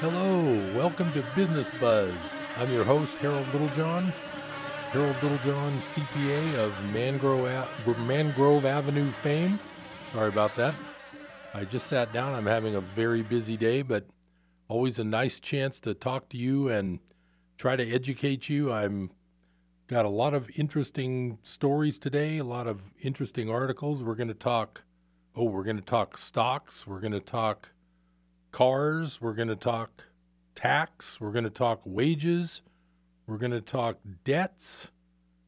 Hello, welcome to Business Buzz. I'm your host, Harold Littlejohn. Harold Littlejohn, CPA of Mangrove, Mangrove Avenue fame. Sorry about that. I just sat down. I'm having a very busy day, but always a nice chance to talk to you and try to educate you. I'm got a lot of interesting stories today, a lot of interesting articles. We're going to talk oh, we're going to talk stocks, we're going to talk cars, we're going to talk tax, we're going to talk wages, we're going to talk debts,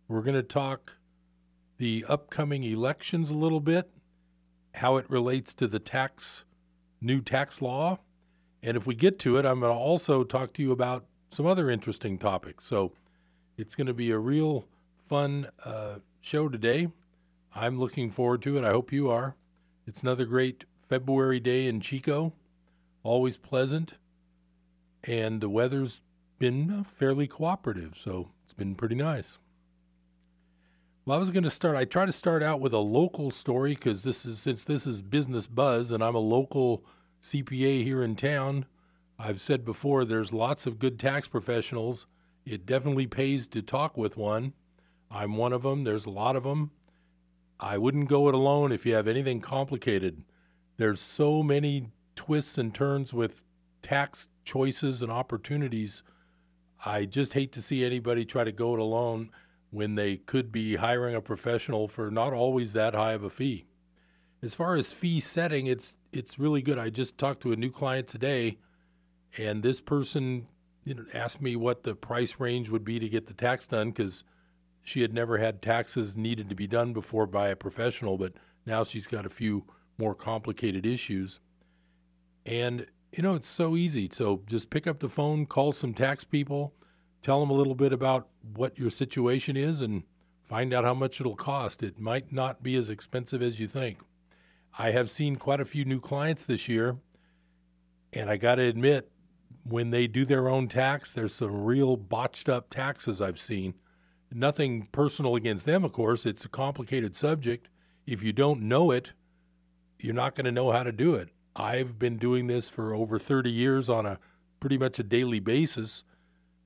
we're going to talk the upcoming elections a little bit, how it relates to the tax new tax law. And if we get to it, I'm going to also talk to you about some other interesting topics. So it's going to be a real fun uh, show today. I'm looking forward to it. I hope you are. It's another great February day in Chico, always pleasant, and the weather's been uh, fairly cooperative, so it's been pretty nice. Well, I was going to start. I try to start out with a local story because this is since this is business buzz, and I'm a local CPA here in town. I've said before, there's lots of good tax professionals. It definitely pays to talk with one. I'm one of them. There's a lot of them. I wouldn't go it alone if you have anything complicated. There's so many twists and turns with tax choices and opportunities. I just hate to see anybody try to go it alone when they could be hiring a professional for not always that high of a fee. As far as fee setting, it's it's really good. I just talked to a new client today, and this person you know, asked me what the price range would be to get the tax done because she had never had taxes needed to be done before by a professional, but now she's got a few more complicated issues. And, you know, it's so easy. So just pick up the phone, call some tax people, tell them a little bit about what your situation is, and find out how much it'll cost. It might not be as expensive as you think. I have seen quite a few new clients this year, and I got to admit, when they do their own tax, there's some real botched up taxes I've seen Nothing personal against them, of course. It's a complicated subject. If you don't know it, you're not going to know how to do it. I've been doing this for over 30 years on a pretty much a daily basis.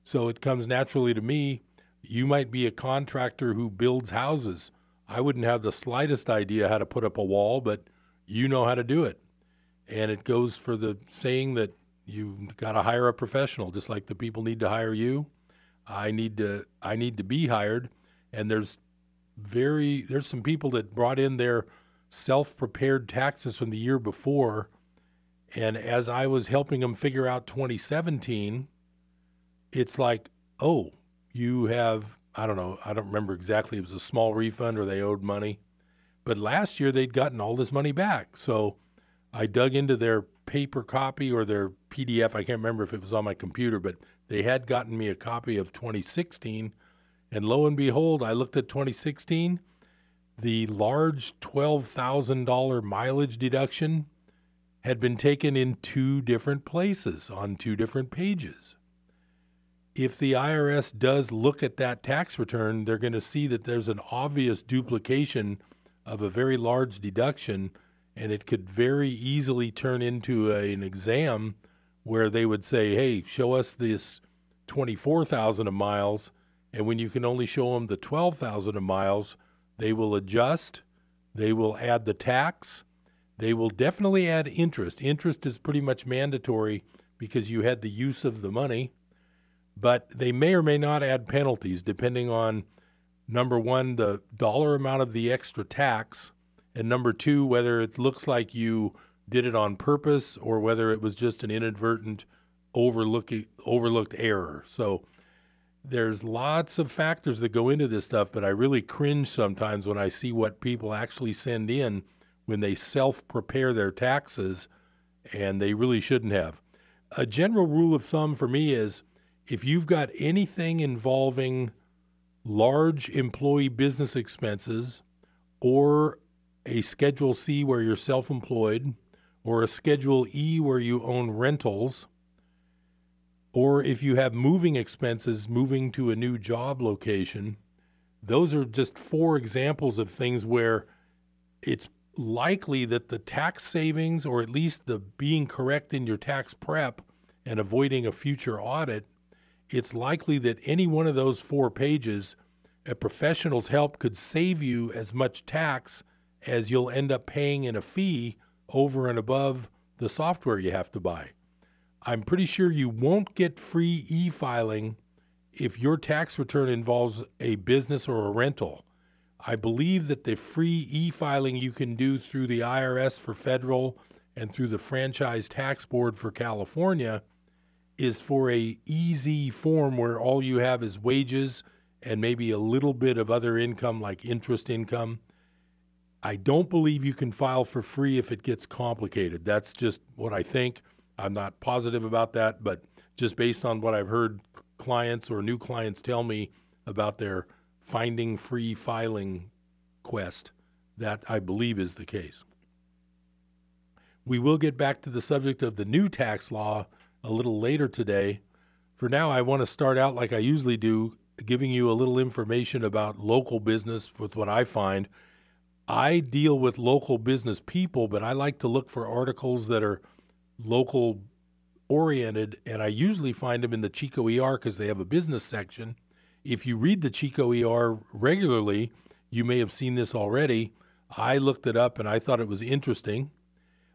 So it comes naturally to me. You might be a contractor who builds houses. I wouldn't have the slightest idea how to put up a wall, but you know how to do it. And it goes for the saying that you got to hire a professional, just like the people need to hire you. I need to I need to be hired and there's very there's some people that brought in their self-prepared taxes from the year before and as I was helping them figure out 2017 it's like oh you have I don't know I don't remember exactly it was a small refund or they owed money. But last year they'd gotten all this money back. So I dug into their paper copy or their PDF I can't remember if it was on my computer but they had gotten me a copy of 2016, and lo and behold, I looked at 2016. The large $12,000 mileage deduction had been taken in two different places on two different pages. If the IRS does look at that tax return, they're going to see that there's an obvious duplication of a very large deduction, and it could very easily turn into a, an exam where they would say, "Hey, show us this 24,000 of miles, and when you can only show them the 12,000 of miles, they will adjust, they will add the tax, they will definitely add interest. Interest is pretty much mandatory because you had the use of the money, but they may or may not add penalties depending on number one, the dollar amount of the extra tax, and number two, whether it looks like you did it on purpose or whether it was just an inadvertent overlooking overlooked error. So there's lots of factors that go into this stuff, but I really cringe sometimes when I see what people actually send in when they self prepare their taxes and they really shouldn't have. A general rule of thumb for me is if you've got anything involving large employee business expenses or a Schedule C where you're self employed or a Schedule E where you own rentals, or if you have moving expenses moving to a new job location, those are just four examples of things where it's likely that the tax savings, or at least the being correct in your tax prep and avoiding a future audit, it's likely that any one of those four pages, a professional's help could save you as much tax as you'll end up paying in a fee over and above the software you have to buy. I'm pretty sure you won't get free e filing if your tax return involves a business or a rental. I believe that the free e filing you can do through the IRS for federal and through the Franchise Tax Board for California is for a easy form where all you have is wages and maybe a little bit of other income like interest income. I don't believe you can file for free if it gets complicated. That's just what I think. I'm not positive about that, but just based on what I've heard clients or new clients tell me about their finding free filing quest, that I believe is the case. We will get back to the subject of the new tax law a little later today. For now, I want to start out like I usually do, giving you a little information about local business with what I find. I deal with local business people, but I like to look for articles that are local oriented, and I usually find them in the Chico ER because they have a business section. If you read the Chico ER regularly, you may have seen this already. I looked it up and I thought it was interesting.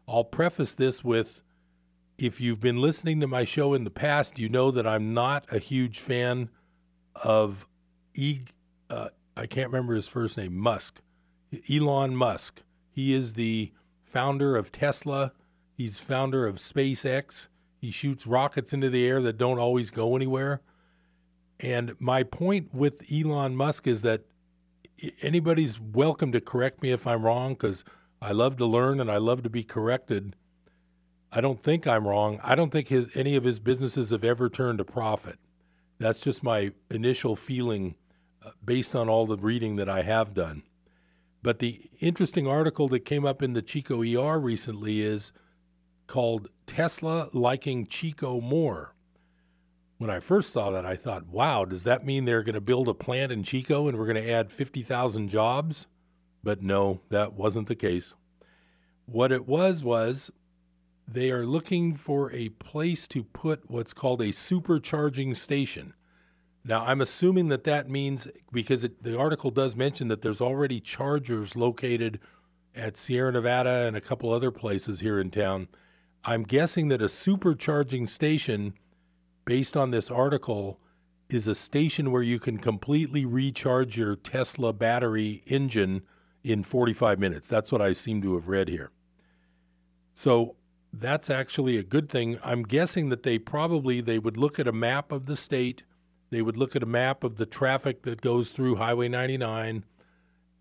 I'll preface this with if you've been listening to my show in the past, you know that I'm not a huge fan of e. Uh, I can't remember his first name, Musk, Elon Musk. He is the founder of Tesla. He's founder of SpaceX. He shoots rockets into the air that don't always go anywhere. And my point with Elon Musk is that anybody's welcome to correct me if I'm wrong because I love to learn and I love to be corrected. I don't think I'm wrong. I don't think his, any of his businesses have ever turned a profit. That's just my initial feeling uh, based on all the reading that I have done. But the interesting article that came up in the Chico ER recently is called Tesla Liking Chico More. When I first saw that, I thought, wow, does that mean they're going to build a plant in Chico and we're going to add 50,000 jobs? But no, that wasn't the case. What it was was they are looking for a place to put what's called a supercharging station. Now, I'm assuming that that means because it, the article does mention that there's already chargers located at Sierra Nevada and a couple other places here in town. I'm guessing that a supercharging station, based on this article, is a station where you can completely recharge your Tesla battery engine in 45 minutes. That's what I seem to have read here. So that's actually a good thing. I'm guessing that they probably they would look at a map of the state, they would look at a map of the traffic that goes through Highway 99,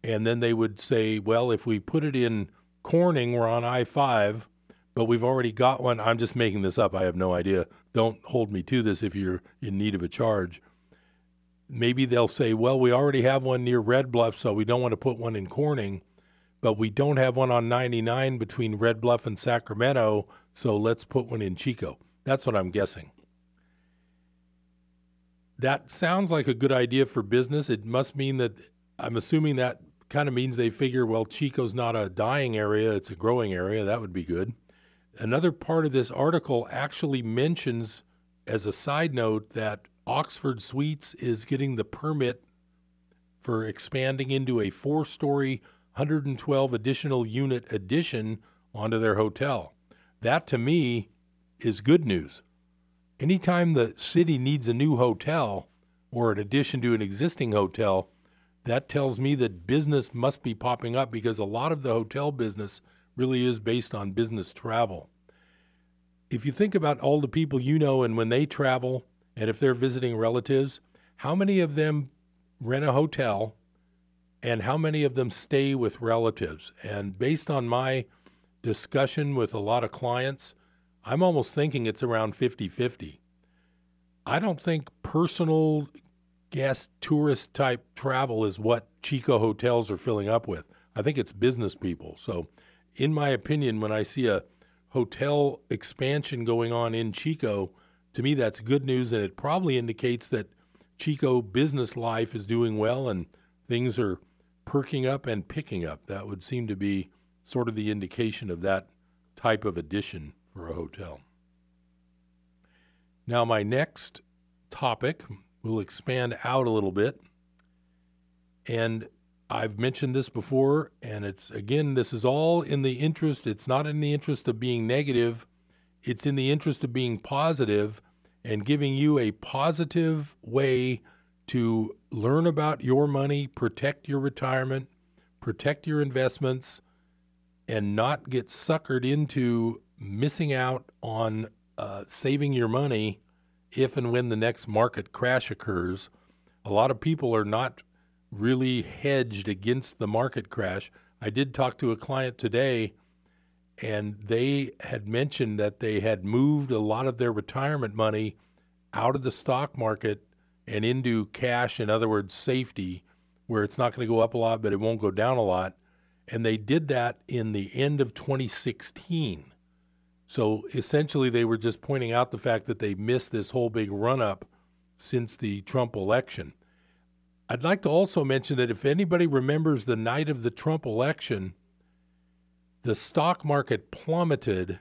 and then they would say, well, if we put it in Corning, we're on I-5, but we've already got one. I'm just making this up. I have no idea. Don't hold me to this if you're in need of a charge. Maybe they'll say, well, we already have one near Red Bluff, so we don't want to put one in Corning but we don't have one on 99 between Red Bluff and Sacramento, so let's put one in Chico. That's what I'm guessing. That sounds like a good idea for business. It must mean that I'm assuming that kind of means they figure, well, Chico's not a dying area, it's a growing area. That would be good. Another part of this article actually mentions, as a side note, that Oxford Suites is getting the permit for expanding into a four story 112 additional unit addition onto their hotel. That to me is good news. Anytime the city needs a new hotel or an addition to an existing hotel, that tells me that business must be popping up because a lot of the hotel business really is based on business travel. If you think about all the people you know and when they travel and if they're visiting relatives, how many of them rent a hotel and how many of them stay with relatives. And based on my discussion with a lot of clients, I'm almost thinking it's around 50 50. I don't think personal guest tourist type travel is what Chico hotels are filling up with. I think it's business people. So, in my opinion, when I see a hotel expansion going on in Chico, to me that's good news and it probably indicates that Chico business life is doing well and things are perking up and picking up. That would seem to be sort of the indication of that type of addition for a hotel. Now, my next topic will expand out a little bit. And I've mentioned this before, and it's again, this is all in the interest, it's not in the interest of being negative, it's in the interest of being positive and giving you a positive way to learn about your money, protect your retirement, protect your investments, and not get suckered into missing out on uh, saving your money if and when the next market crash occurs. A lot of people are not really hedged against the market crash. I did talk to a client today, and they had mentioned that they had moved a lot of their retirement money out of the stock market and into cash, in other words, safety, where it's not going to go up a lot, but it won't go down a lot. And they did that in the end of 2016. So essentially, they were just pointing out the fact that they missed this whole big run up since the Trump election. I'd like to also mention that if anybody remembers the night of the Trump election, the stock market plummeted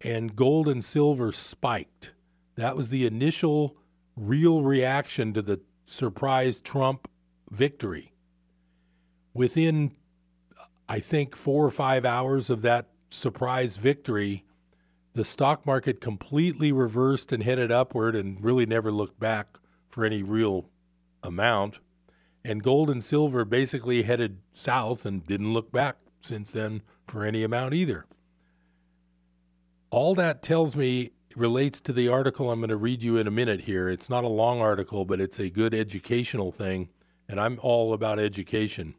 and gold and silver spiked. That was the initial real reaction to the surprise Trump victory. Within, I think, four or five hours of that surprise victory, the stock market completely reversed and headed upward and really never looked back for any real amount. And gold and silver basically headed south and didn't look back since then for any amount either. All that tells me relates to the article I'm going to read you in a minute here. It's not a long article, but it's a good educational thing, and I'm all about education.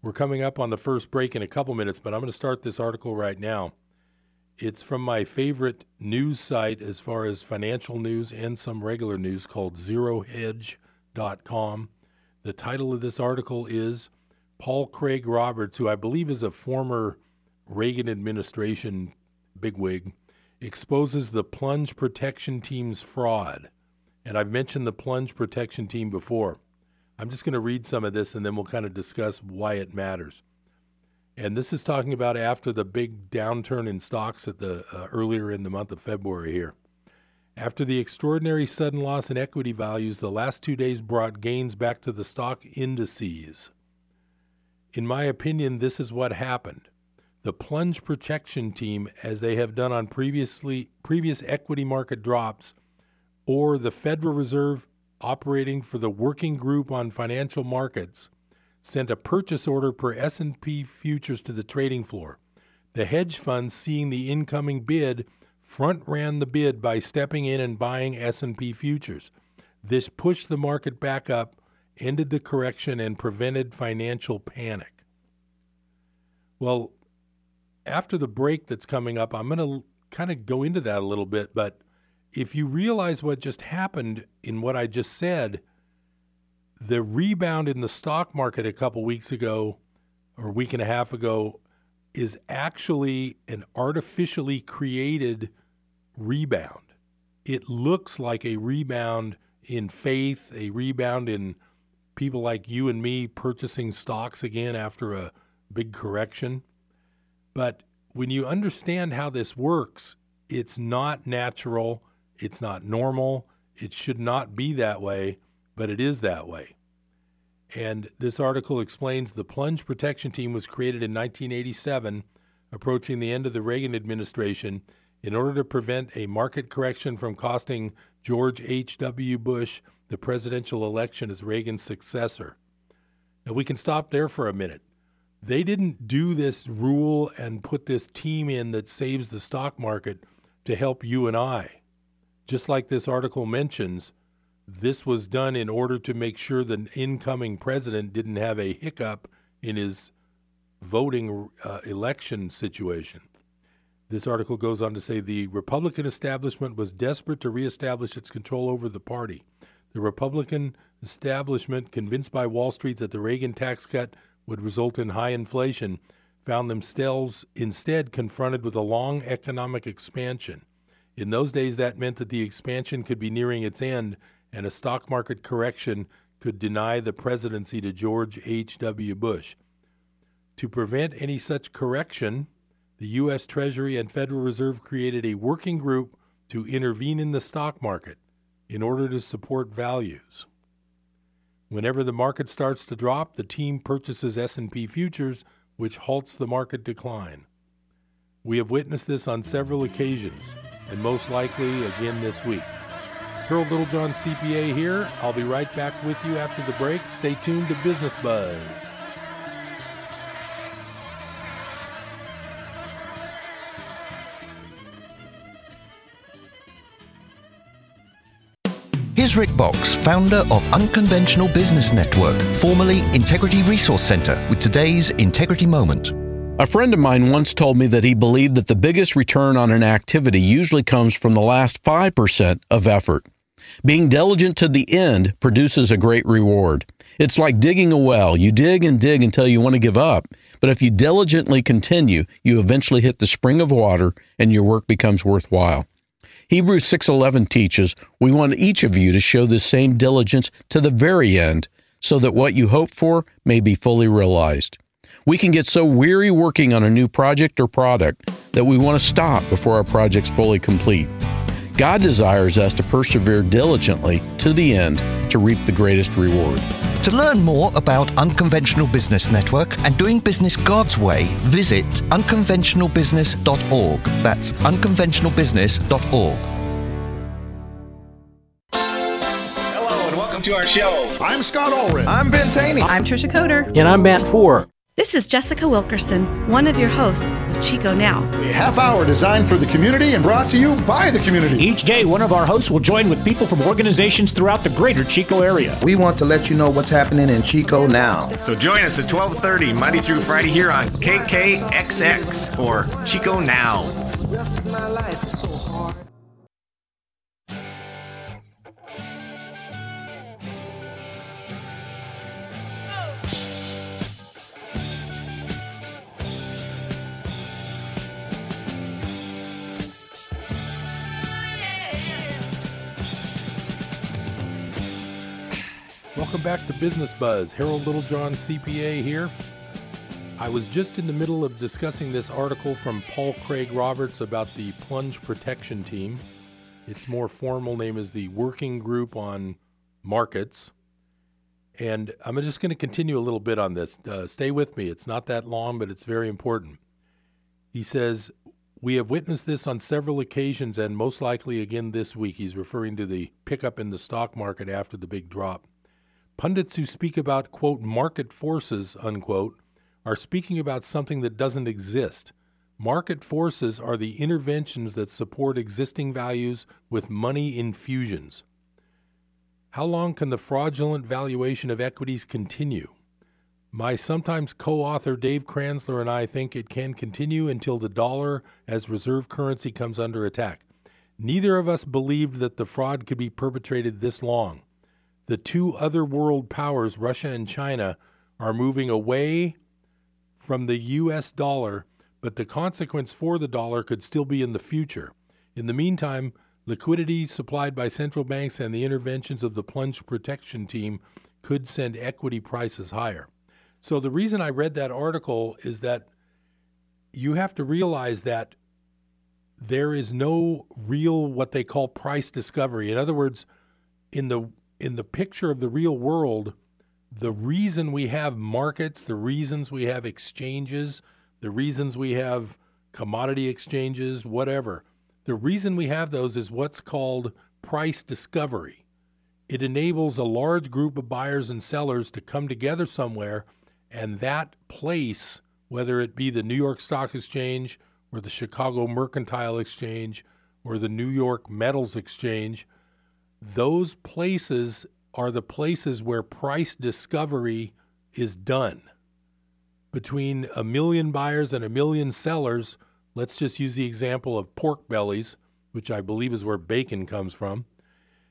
We're coming up on the first break in a couple minutes, but I'm going to start this article right now. It's from my favorite news site as far as financial news and some regular news called zerohedge.com. The title of this article is Paul Craig Roberts, who I believe is a former Reagan administration bigwig, exposes the plunge protection team's fraud. And I've mentioned the plunge protection team before. I'm just going to read some of this and then we'll kind of discuss why it matters. And this is talking about after the big downturn in stocks at the uh, earlier in the month of February here. After the extraordinary sudden loss in equity values, the last 2 days brought gains back to the stock indices. In my opinion, this is what happened the plunge protection team, as they have done on previously previous equity market drops, or the Federal Reserve operating for the Working Group on Financial Markets, sent a purchase order per S&P futures to the trading floor. The hedge funds, seeing the incoming bid, front ran the bid by stepping in and buying S&P futures. This pushed the market back up, ended the correction and prevented financial panic. Well, after the break that's coming up, I'm going to kind of go into that a little bit. But if you realize what just happened in what I just said, the rebound in the stock market a couple weeks ago or a week and a half ago is actually an artificially created rebound. It looks like a rebound in faith, a rebound in people like you and me purchasing stocks again after a big correction. But when you understand how this works, it's not natural, it's not normal, it should not be that way, but it is that way. And this article explains the plunge protection team was created in 1987, approaching the end of the Reagan administration, in order to prevent a market correction from costing George H.W. Bush the presidential election as Reagan's successor. Now, we can stop there for a minute they didn't do this rule and put this team in that saves the stock market to help you and I. Just like this article mentions, this was done in order to make sure the incoming president didn't have a hiccup in his voting uh, election situation. This article goes on to say the Republican establishment was desperate to reestablish its control over the party. The Republican establishment, convinced by Wall Street that the Reagan tax cut would result in high inflation found themselves instead confronted with a long economic expansion. In those days, that meant that the expansion could be nearing its end and a stock market correction could deny the presidency to George H.W. Bush. To prevent any such correction, the U.S. Treasury and Federal Reserve created a working group to intervene in the stock market in order to support values. Whenever the market starts to drop, the team purchases S&P futures, which halts the market decline. We have witnessed this on several occasions, and most likely again this week. Harold Littlejohn, CPA here. I'll be right back with you after the break. Stay tuned to Business Buzz. Here's Rick Boxx, founder of Unconventional Business Network, formerly Integrity Resource Center, with today's Integrity Moment. A friend of mine once told me that he believed that the biggest return on an activity usually comes from the last 5% of effort. Being diligent to the end produces a great reward. It's like digging a well. You dig and dig until you want to give up. But if you diligently continue, you eventually hit the spring of water and your work becomes worthwhile. Hebrews 6:11 teaches, "We want each of you to show the same diligence to the very end, so that what you hope for may be fully realized." We can get so weary working on a new project or product that we want to stop before our project's fully complete. God desires us to persevere diligently to the end to reap the greatest reward. To learn more about Unconventional Business Network and doing business God's way, visit unconventionalbusiness.org. That's unconventionalbusiness.org. Hello and welcome to our show. I'm Scott Allred. I'm Ben Taney. I'm Trisha Coder. And I'm Matt Four. This is Jessica Wilkerson, one of your hosts of Chico Now. A half hour designed for the community and brought to you by the community. Each day, one of our hosts will join with people from organizations throughout the greater Chico area. We want to let you know what's happening in Chico now. So join us at 12:30 Monday through Friday here on KKXX for Chico Now. Welcome back to Business Buzz. Harold Littlejohn, CPA here. I was just in the middle of discussing this article from Paul Craig Roberts about the plunge protection team. Its more formal name is the Working Group on Markets. And I'm just going to continue a little bit on this. Uh, stay with me. It's not that long, but it's very important. He says, We have witnessed this on several occasions and most likely again this week. He's referring to the pickup in the stock market after the big drop. Pundits who speak about, quote, market forces, unquote, are speaking about something that doesn't exist. Market forces are the interventions that support existing values with money infusions. How long can the fraudulent valuation of equities continue? My sometimes co author Dave Kranzler and I think it can continue until the dollar as reserve currency comes under attack. Neither of us believed that the fraud could be perpetrated this long the two other world powers, Russia and China, are moving away from the US dollar, but the consequence for the dollar could still be in the future. In the meantime, liquidity supplied by central banks and the interventions of the plunge protection team could send equity prices higher. So, the reason I read that article is that you have to realize that there is no real what they call price discovery. In other words, in the in the picture of the real world, the reason we have markets, the reasons we have exchanges, the reasons we have commodity exchanges, whatever, the reason we have those is what's called price discovery. It enables a large group of buyers and sellers to come together somewhere, and that place, whether it be the New York Stock Exchange or the Chicago Mercantile Exchange or the New York Metals Exchange, those places are the places where price discovery is done. Between a million buyers and a million sellers, let's just use the example of pork bellies, which I believe is where bacon comes from.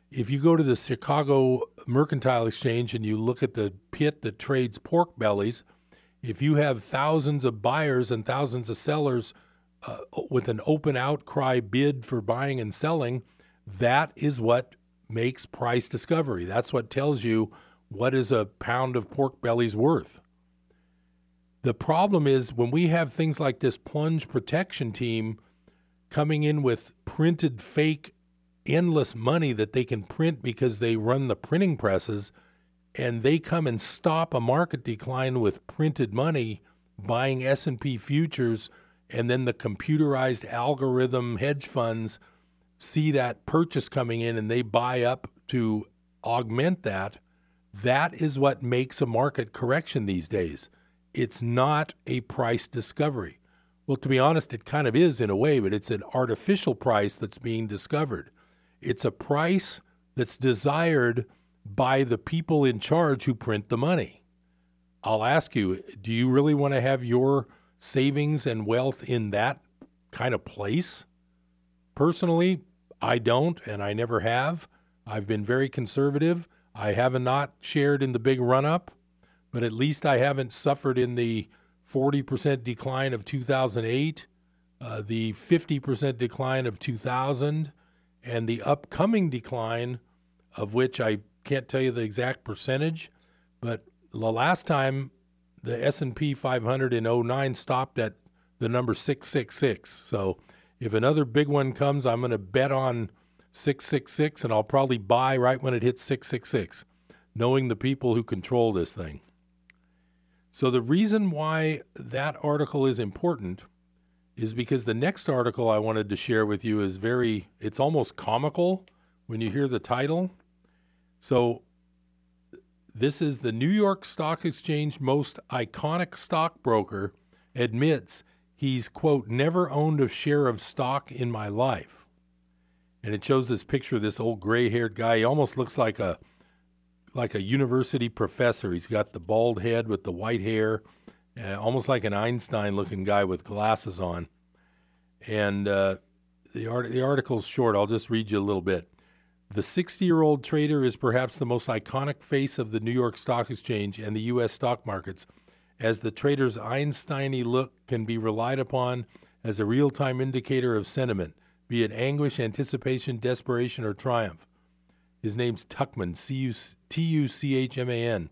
If you go to the Chicago Mercantile Exchange and you look at the pit that trades pork bellies, if you have thousands of buyers and thousands of sellers uh, with an open outcry bid for buying and selling, that is what makes price discovery. That's what tells you what is a pound of pork bellies worth. The problem is when we have things like this plunge protection team, coming in with printed fake endless money that they can print because they run the printing presses and they come and stop a market decline with printed money buying S&P futures and then the computerized algorithm hedge funds see that purchase coming in and they buy up to augment that that is what makes a market correction these days it's not a price discovery well to be honest it kind of is in a way but it's an artificial price that's being discovered it's a price that's desired by the people in charge who print the money. I'll ask you, do you really want to have your savings and wealth in that kind of place? Personally, I don't, and I never have. I've been very conservative. I have not shared in the big run up, but at least I haven't suffered in the 40% decline of 2008, uh, the 50% decline of 2000, and the upcoming decline, of which I can't tell you the exact percentage, but the last time the S&P 500 in 09 stopped at the number 666. So if another big one comes, I'm going to bet on 666 and I'll probably buy right when it hits 666, knowing the people who control this thing. So the reason why that article is important is because the next article I wanted to share with you is very, it's almost comical when you hear the title. So, this is the New York Stock Exchange most iconic stockbroker admits he's, quote, never owned a share of stock in my life. And it shows this picture of this old gray haired guy. He almost looks like a like a university professor. He's got the bald head with the white hair uh, almost like an Einstein looking guy with glasses on. And uh, the, art- the article's short. I'll just read you a little bit. The 60 year old trader is perhaps the most iconic face of the New York Stock Exchange and the U.S. stock markets, as the trader's Einsteiny look can be relied upon as a real time indicator of sentiment, be it anguish, anticipation, desperation, or triumph. His name's Tuchman, T U C H M A N.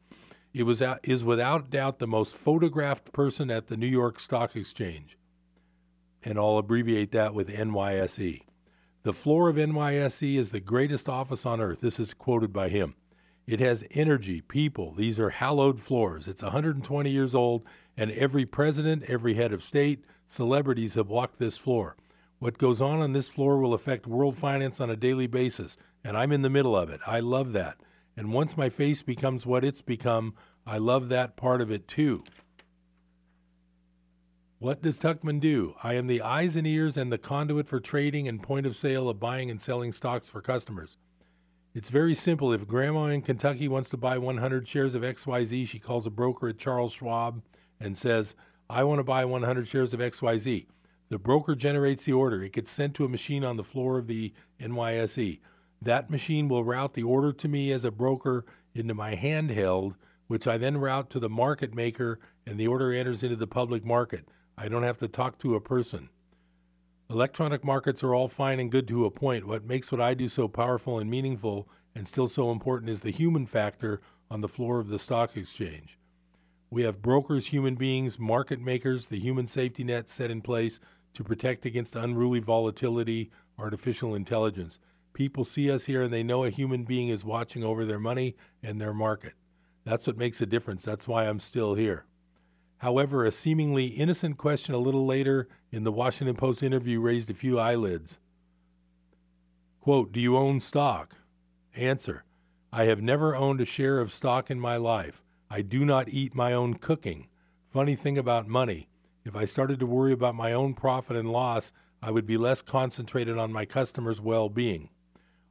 It was is without doubt the most photographed person at the New York Stock Exchange. And I'll abbreviate that with NYSE. The floor of NYSE is the greatest office on earth. This is quoted by him. It has energy, people. These are hallowed floors. It's 120 years old, and every president, every head of state, celebrities have walked this floor. What goes on on this floor will affect world finance on a daily basis, and I'm in the middle of it. I love that. And once my face becomes what it's become, I love that part of it too. What does Tuchman do? I am the eyes and ears and the conduit for trading and point of sale of buying and selling stocks for customers. It's very simple. If grandma in Kentucky wants to buy 100 shares of XYZ, she calls a broker at Charles Schwab and says, I want to buy 100 shares of XYZ. The broker generates the order. It gets sent to a machine on the floor of the NYSE. That machine will route the order to me as a broker into my handheld, which I then route to the market maker, and the order enters into the public market. I don't have to talk to a person. Electronic markets are all fine and good to a point. What makes what I do so powerful and meaningful and still so important is the human factor on the floor of the stock exchange. We have brokers, human beings, market makers, the human safety net set in place to protect against unruly volatility, artificial intelligence. People see us here and they know a human being is watching over their money and their market. That's what makes a difference. That's why I'm still here. However, a seemingly innocent question a little later in the Washington Post interview raised a few eyelids. Quote, Do you own stock? Answer I have never owned a share of stock in my life. I do not eat my own cooking. Funny thing about money, if I started to worry about my own profit and loss, I would be less concentrated on my customers' well being.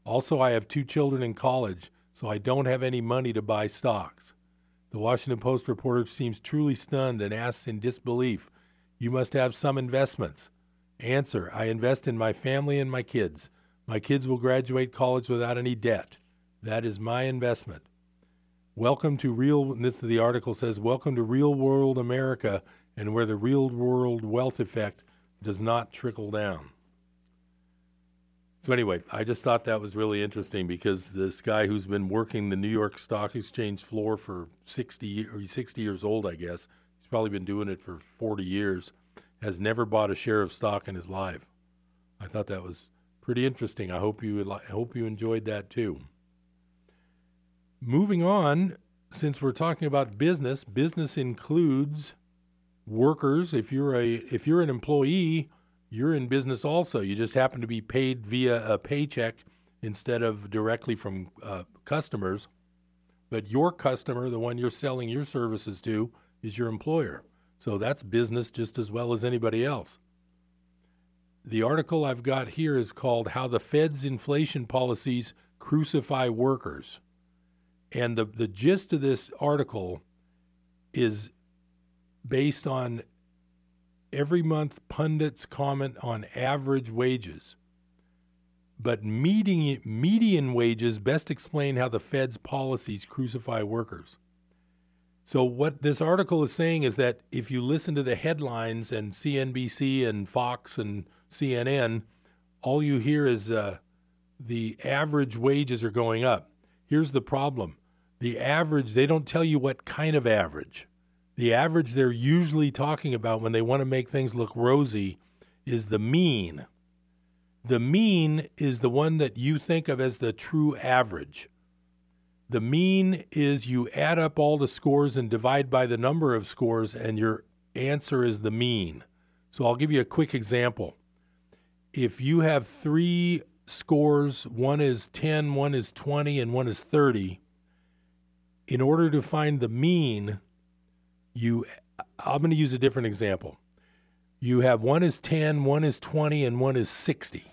Also, I have two children in college, so I don't have any money to buy stocks. The Washington Post reporter seems truly stunned and asks in disbelief, You must have some investments. Answer I invest in my family and my kids. My kids will graduate college without any debt. That is my investment. Welcome to real, this the article says, Welcome to real world America and where the real world wealth effect does not trickle down. So anyway, I just thought that was really interesting because this guy who's been working the New York Stock Exchange floor for 60 or he's 60 years old, I guess. He's probably been doing it for 40 years. Has never bought a share of stock in his life. I thought that was pretty interesting. I hope you I hope you enjoyed that too. Moving on, since we're talking about business, business includes workers. If you're a if you're an employee, you're in business also. You just happen to be paid via a paycheck instead of directly from uh, customers. But your customer, the one you're selling your services to, is your employer. So that's business just as well as anybody else. The article I've got here is called How the Fed's Inflation Policies Crucify Workers. And the, the gist of this article is based on every month pundits comment on average wages. But median, median wages best explain how the Fed's policies crucify workers. So, what this article is saying is that if you listen to the headlines and CNBC and Fox and CNN, all you hear is uh, the average wages are going up. Here's the problem the average, they don't tell you what kind of average. The average they're usually talking about when they want to make things look rosy is the mean. The mean is the one that you think of as the true average. The mean is you add up all the scores and divide by the number of scores, and your answer is the mean. So I'll give you a quick example. If you have three scores, one is 10, one is 20, and one is 30, in order to find the mean, you I'm going to use a different example. You have one is 10, one is 20, and one is 60.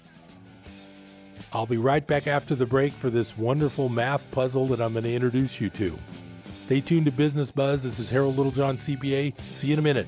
I'll be right back after the break for this wonderful math puzzle that I'm going to introduce you to. Stay tuned to Business Buzz. This is Harold Littlejohn, CPA. See you in a minute.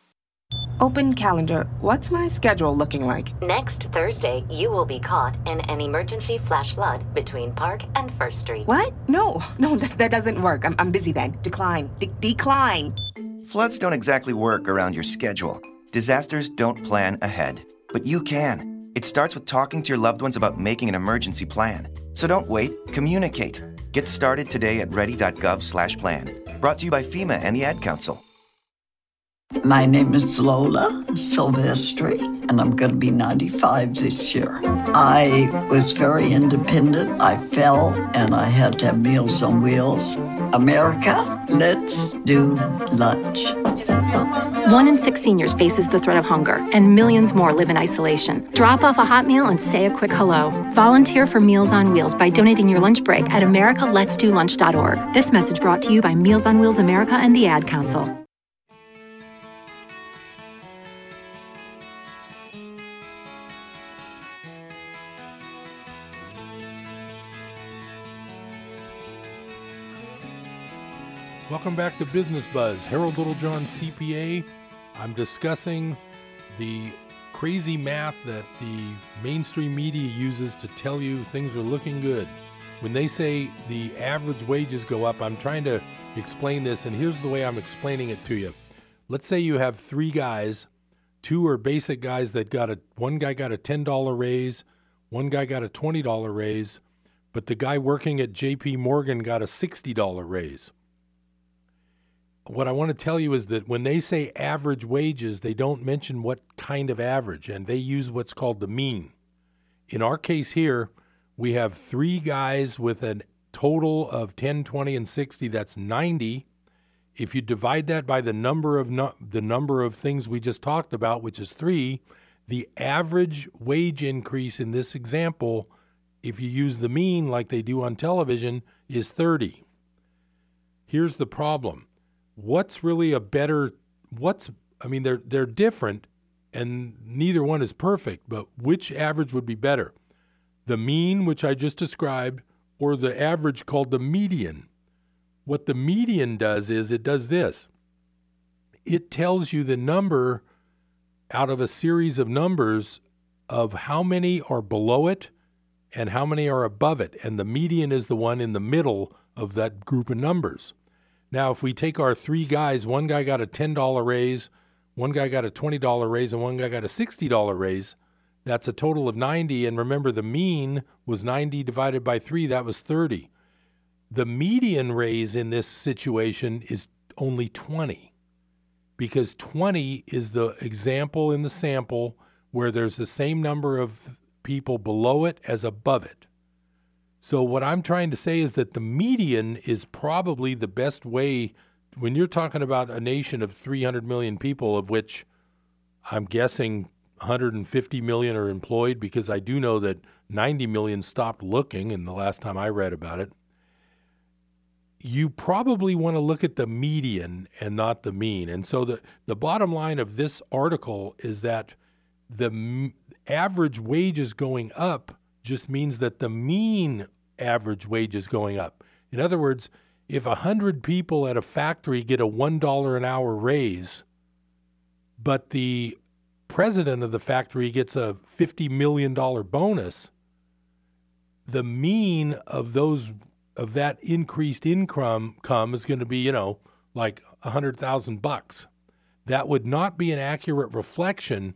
Open calendar. What's my schedule looking like? Next Thursday, you will be caught in an emergency flash flood between Park and First Street. What? No, no, that, that doesn't work. I'm, I'm busy then. Decline. De- decline. Floods don't exactly work around your schedule. Disasters don't plan ahead, but you can. It starts with talking to your loved ones about making an emergency plan. So don't wait, communicate. Get started today at ready.gov/plan. Brought to you by FEMA and the Ad Council. My name is Lola Silvestri, and I'm going to be 95 this year. I was very independent. I fell, and I had to have Meals on Wheels. America, let's do lunch. One in six seniors faces the threat of hunger, and millions more live in isolation. Drop off a hot meal and say a quick hello. Volunteer for Meals on Wheels by donating your lunch break at americaletsdolunch.org. This message brought to you by Meals on Wheels America and the Ad Council. Welcome back to Business Buzz. Harold Littlejohn, CPA. I'm discussing the crazy math that the mainstream media uses to tell you things are looking good. When they say the average wages go up, I'm trying to explain this, and here's the way I'm explaining it to you. Let's say you have three guys, two are basic guys that got a one guy got a $10 raise, one guy got a $20 raise, but the guy working at JP Morgan got a $60 raise what I want to tell you is that when they say average wages, they don't mention what kind of average, and they use what's called the mean. In our case here, we have three guys with a total of 10, 20, and 60, that's 90. If you divide that by the number of no, the number of things we just talked about, which is three, the average wage increase in this example, if you use the mean like they do on television, is 30. Here's the problem. What's really a better what's I mean they're they're different and neither one is perfect, but which average would be better? The mean which I just described or the average called the median? What the median does is it does this. It tells you the number out of a series of numbers of how many are below it and how many are above it. And the median is the one in the middle of that group of numbers. Now, if we take our three guys, one guy got a $10 raise, one guy got a $20 raise, and one guy got a $60 raise, that's a total of 90. And remember, the mean was 90 divided by 3, that was 30. The median raise in this situation is only 20 because 20 is the example in the sample where there's the same number of people below it as above it. So, what I'm trying to say is that the median is probably the best way when you're talking about a nation of 300 million people, of which I'm guessing 150 million are employed, because I do know that 90 million stopped looking, and the last time I read about it. You probably want to look at the median and not the mean. And so, the, the bottom line of this article is that the m- average wages going up just means that the mean average wage is going up. In other words, if 100 people at a factory get a $1 an hour raise, but the president of the factory gets a $50 million bonus, the mean of those of that increased income come is going to be, you know, like a 100,000 bucks. That would not be an accurate reflection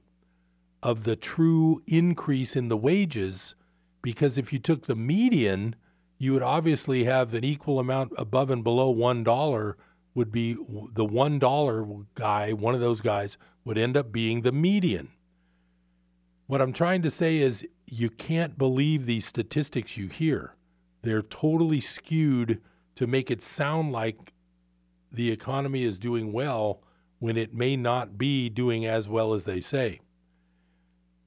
of the true increase in the wages because if you took the median, you would obviously have an equal amount above and below $1 would be the $1 guy, one of those guys would end up being the median. What I'm trying to say is you can't believe these statistics you hear. They're totally skewed to make it sound like the economy is doing well when it may not be doing as well as they say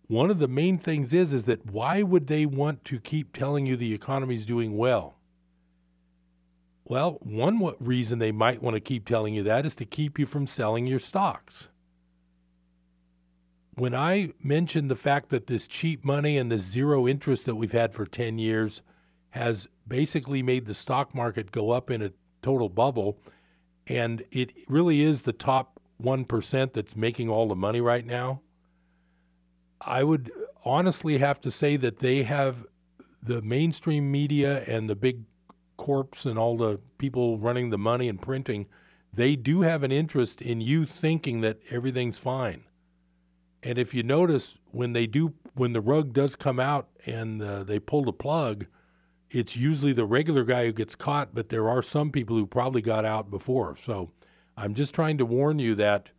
one of the main things is is that why would they want to keep telling you the economy is doing well? Well, one reason they might want to keep telling you that is to keep you from selling your stocks. When I mentioned the fact that this cheap money and the zero interest that we've had for 10 years has basically made the stock market go up in a total bubble, and it really is the top 1% that's making all the money right now I would honestly have to say that they have the mainstream media and the big corps and all the people running the money and printing, they do have an interest in you thinking that everything's fine. And if you notice when they do, when the rug does come out and uh, they pull the plug, it's usually the regular guy who gets caught, but there are some people who probably got out before. So I'm just trying to warn you that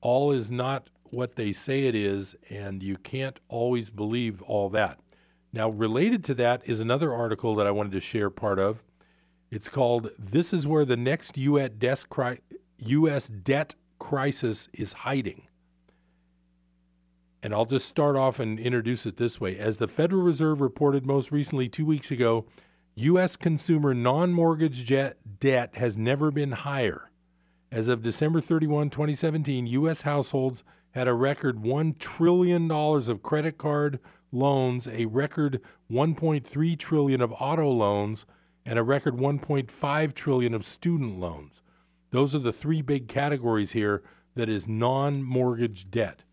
all is not what they say it is, and you can't always believe all that. Now, related to that is another article that I wanted to share part of. It's called This is Where the Next U.S. Debt, Crisis is Hiding. And I'll just start off and introduce it this way. As the Federal Reserve reported most recently two weeks ago, U.S. consumer non mortgage debt has never been higher. As of December 31, 2017, U.S. households had a record $1 trillion of credit card loans, a record 1.3 trillion of auto loans, and a record 1.5 trillion of student loans. Those are the three big categories here that is non-mortgage debt.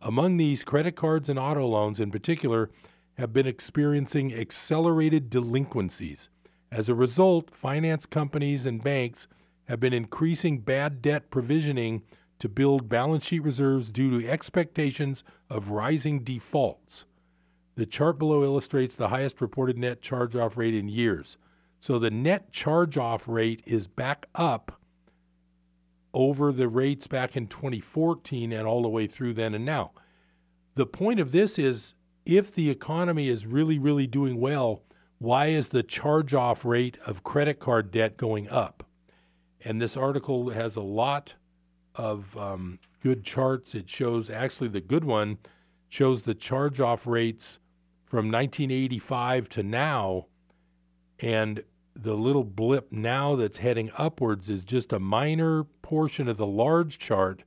Among these, credit cards and auto loans in particular have been experiencing accelerated delinquencies. As a result, finance companies and banks have been increasing bad debt provisioning to build balance sheet reserves due to expectations of rising defaults. The chart below illustrates the highest reported net charge off rate in years. So the net charge off rate is back up over the rates back in 2014 and all the way through then and now. The point of this is if the economy is really, really doing well, why is the charge off rate of credit card debt going up? And this article has a lot of um, good charts. It shows actually the good one shows the charge off rates from 1985 to now. And the little blip now that's heading upwards is just a minor portion of the large chart.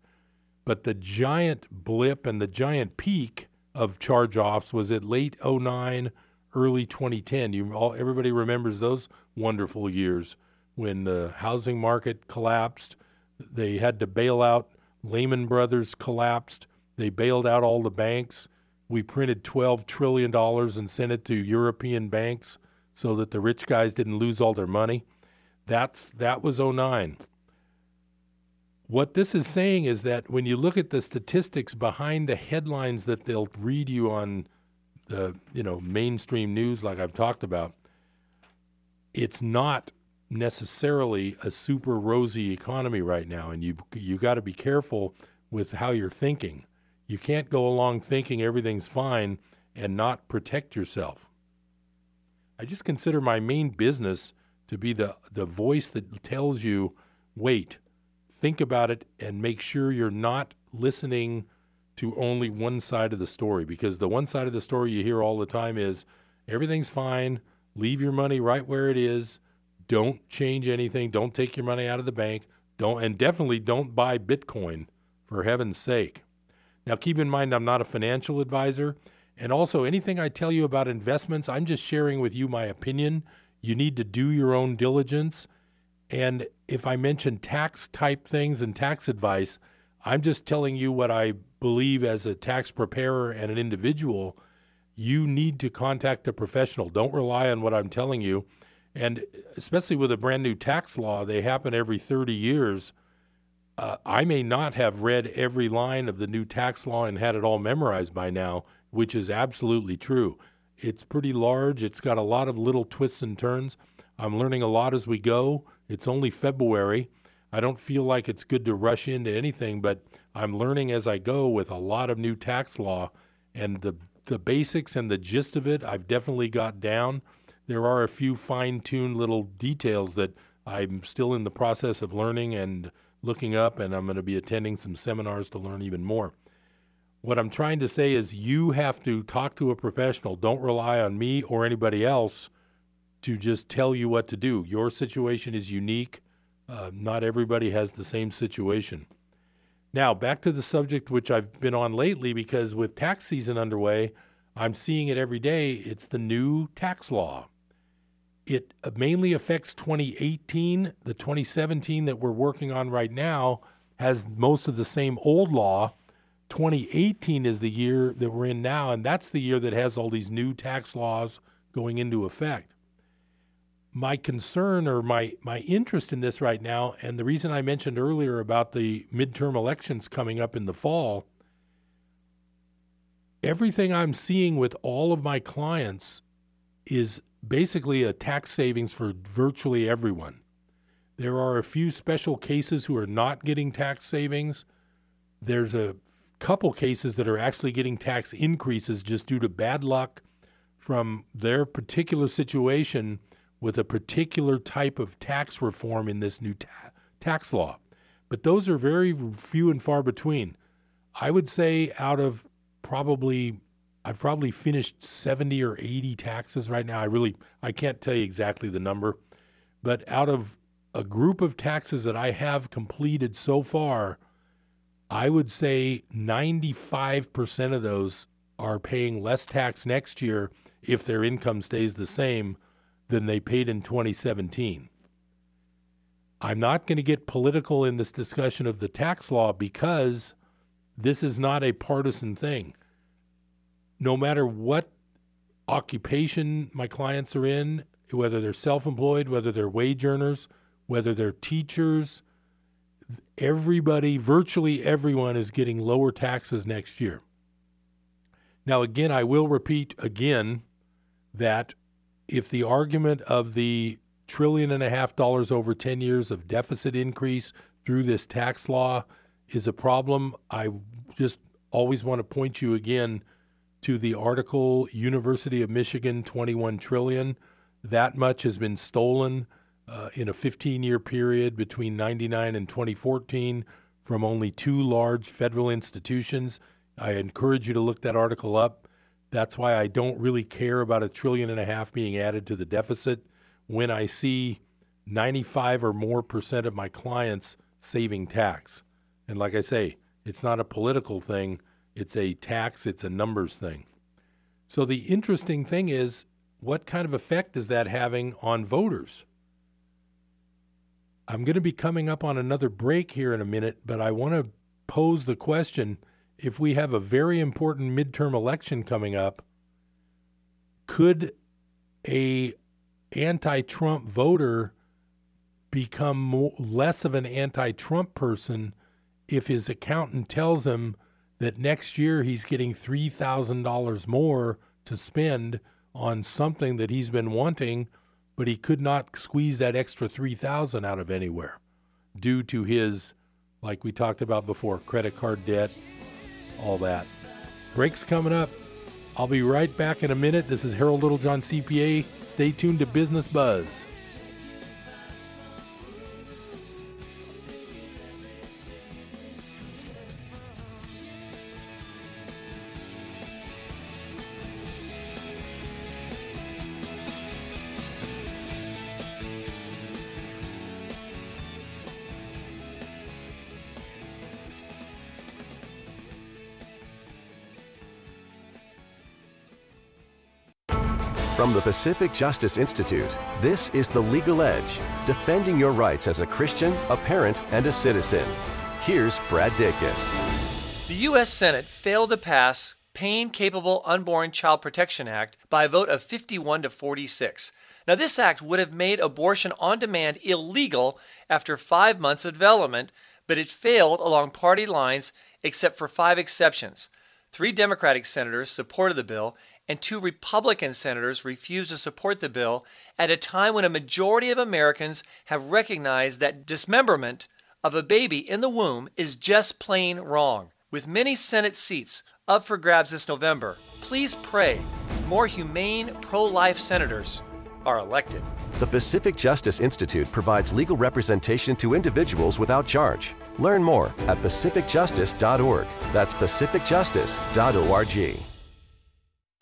But the giant blip and the giant peak of charge offs was at late 09 early 2010. You all, everybody remembers those wonderful years when the housing market collapsed. They had to bail out. Lehman Brothers collapsed. They bailed out all the banks. We printed 12 trillion dollars and sent it to European banks so that the rich guys didn't lose all their money. That's that was 09. What this is saying is that when you look at the statistics behind the headlines that they'll read you on the you know mainstream news like I've talked about, it's not necessarily a super rosy economy right now, and you you got to be careful with how you're thinking. You can't go along thinking everything's fine and not protect yourself. I just consider my main business to be the the voice that tells you, wait, think about it, and make sure you're not listening to only one side of the story because the one side of the story you hear all the time is everything's fine, leave your money right where it is, don't change anything, don't take your money out of the bank, don't and definitely don't buy Bitcoin for heaven's sake. Now keep in mind I'm not a financial advisor and also anything I tell you about investments, I'm just sharing with you my opinion. You need to do your own diligence. And if I mention tax type things and tax advice, I'm just telling you what I believe as a tax preparer and an individual. You need to contact a professional. Don't rely on what I'm telling you. And especially with a brand new tax law, they happen every 30 years. Uh, I may not have read every line of the new tax law and had it all memorized by now, which is absolutely true. It's pretty large, it's got a lot of little twists and turns. I'm learning a lot as we go. It's only February. I don't feel like it's good to rush into anything, but I'm learning as I go with a lot of new tax law and the the basics and the gist of it I've definitely got down. There are a few fine-tuned little details that I'm still in the process of learning and looking up and I'm going to be attending some seminars to learn even more. What I'm trying to say is you have to talk to a professional. Don't rely on me or anybody else to just tell you what to do. Your situation is unique uh, not everybody has the same situation. Now, back to the subject which I've been on lately because with tax season underway, I'm seeing it every day. It's the new tax law. It mainly affects 2018. The 2017 that we're working on right now has most of the same old law. 2018 is the year that we're in now, and that's the year that has all these new tax laws going into effect my concern or my, my interest in this right now, and the reason I mentioned earlier about the midterm elections coming up in the fall, everything I'm seeing with all of my clients is basically a tax savings for virtually everyone. There are a few special cases who are not getting tax savings. There's a couple cases that are actually getting tax increases just due to bad luck from their particular situation with a particular type of tax reform in this new ta- tax law. But those are very few and far between. I would say out of probably I've probably finished 70 or 80 taxes right now. I really I can't tell you exactly the number, but out of a group of taxes that I have completed so far, I would say 95% of those are paying less tax next year if their income stays the same than they paid in 2017. I'm not going to get political in this discussion of the tax law because this is not a partisan thing. No matter what occupation my clients are in, whether they're self employed, whether they're wage earners, whether they're teachers, everybody, virtually everyone, is getting lower taxes next year. Now, again, I will repeat again that if the argument of the trillion and a half dollars over 10 years of deficit increase through this tax law is a problem, I just always want to point you again to the article University of Michigan 21 trillion. that much has been stolen uh, in a 15 year period between 99 and 2014 from only two large federal institutions. I encourage you to look that article up. That's why I don't really care about a trillion and a half being added to the deficit when I see 95 or more percent of my clients saving tax. And like I say, it's not a political thing, it's a tax, it's a numbers thing. So the interesting thing is what kind of effect is that having on voters? I'm going to be coming up on another break here in a minute, but I want to pose the question if we have a very important midterm election coming up, could a anti-Trump voter become more, less of an anti-Trump person if his accountant tells him that next year he's getting $3,000 more to spend on something that he's been wanting but he could not squeeze that extra 3000 out of anywhere due to his like we talked about before credit card debt all that. Breaks coming up. I'll be right back in a minute. This is harold littlejohn cpa stay tuned to business buzz the Pacific Justice Institute, this is The Legal Edge, defending your rights as a Christian, a parent, and a citizen. Here's Brad Dacus. The U.S. Senate failed to pass Pain Capable Unborn Child Protection Act by a vote of 51 to 46. Now, this act would have made abortion on demand illegal after five months of development, but it failed along party lines except for five exceptions. Three Democratic senators supported the bill, and two Republican senators refused to support the bill at a time when a majority of Americans have recognized that dismemberment of a baby in the womb is just plain wrong. With many Senate seats up for grabs this November, please pray more humane pro life senators are elected. The Pacific Justice Institute provides legal representation to individuals without charge. Learn more at pacificjustice.org. That's pacificjustice.org.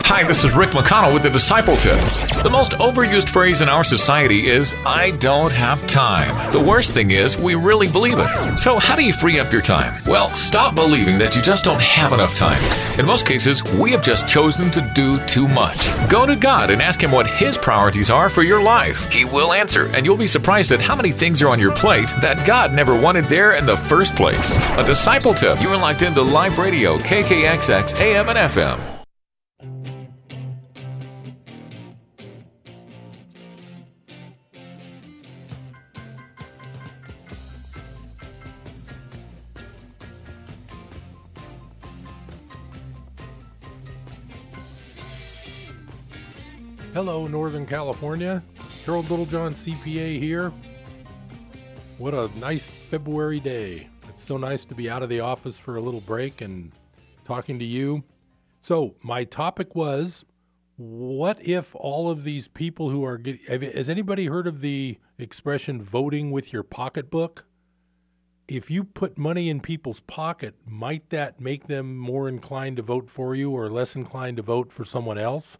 Hi, this is Rick McConnell with the Disciple Tip. The most overused phrase in our society is, I don't have time. The worst thing is, we really believe it. So, how do you free up your time? Well, stop believing that you just don't have enough time. In most cases, we have just chosen to do too much. Go to God and ask Him what His priorities are for your life. He will answer, and you'll be surprised at how many things are on your plate that God never wanted there in the first place. A Disciple Tip. You are locked into Live Radio, KKXX, AM and FM. Hello, Northern California. Harold Littlejohn, CPA here. What a nice February day. It's so nice to be out of the office for a little break and talking to you. So, my topic was what if all of these people who are getting, has anybody heard of the expression voting with your pocketbook? If you put money in people's pocket, might that make them more inclined to vote for you or less inclined to vote for someone else?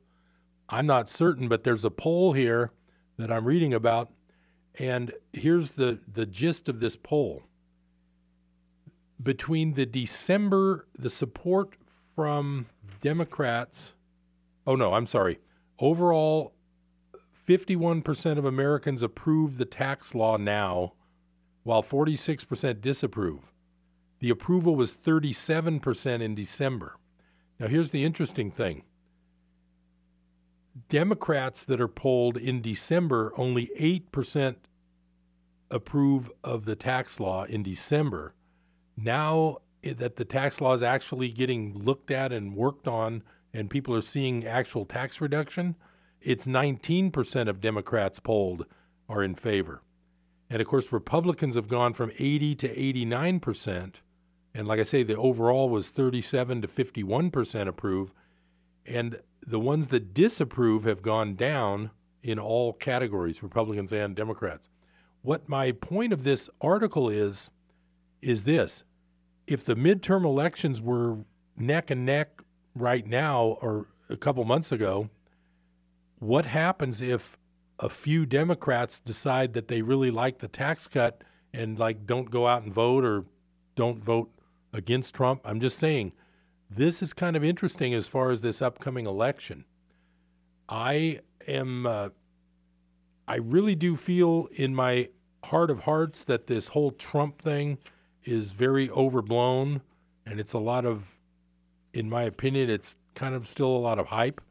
I'm not certain, but there's a poll here that I'm reading about, and here's the, the gist of this poll. Between the December, the support from Democrats, oh no, I'm sorry, overall, 51% of Americans approve the tax law now, while 46% disapprove. The approval was 37% in December. Now, here's the interesting thing Democrats that are polled in December, only 8% approve of the tax law in December. Now eh, that the tax law is actually getting looked at and worked on, and people are seeing actual tax reduction, it's 19% of Democrats polled are in favor. And of course, Republicans have gone from 80 to 89%. And like I say, the overall was 37 to 51% approve. And the ones that disapprove have gone down in all categories, Republicans and Democrats. What my point of this article is, is this if the midterm elections were neck and neck right now or a couple months ago, what happens if a few Democrats decide that they really like the tax cut and like don't go out and vote or don't vote against Trump? I'm just saying this is kind of interesting as far as this upcoming election. I am uh, I really do feel in my heart of hearts that this whole Trump thing is very overblown and it's a lot of in my opinion it's kind of still a lot of hype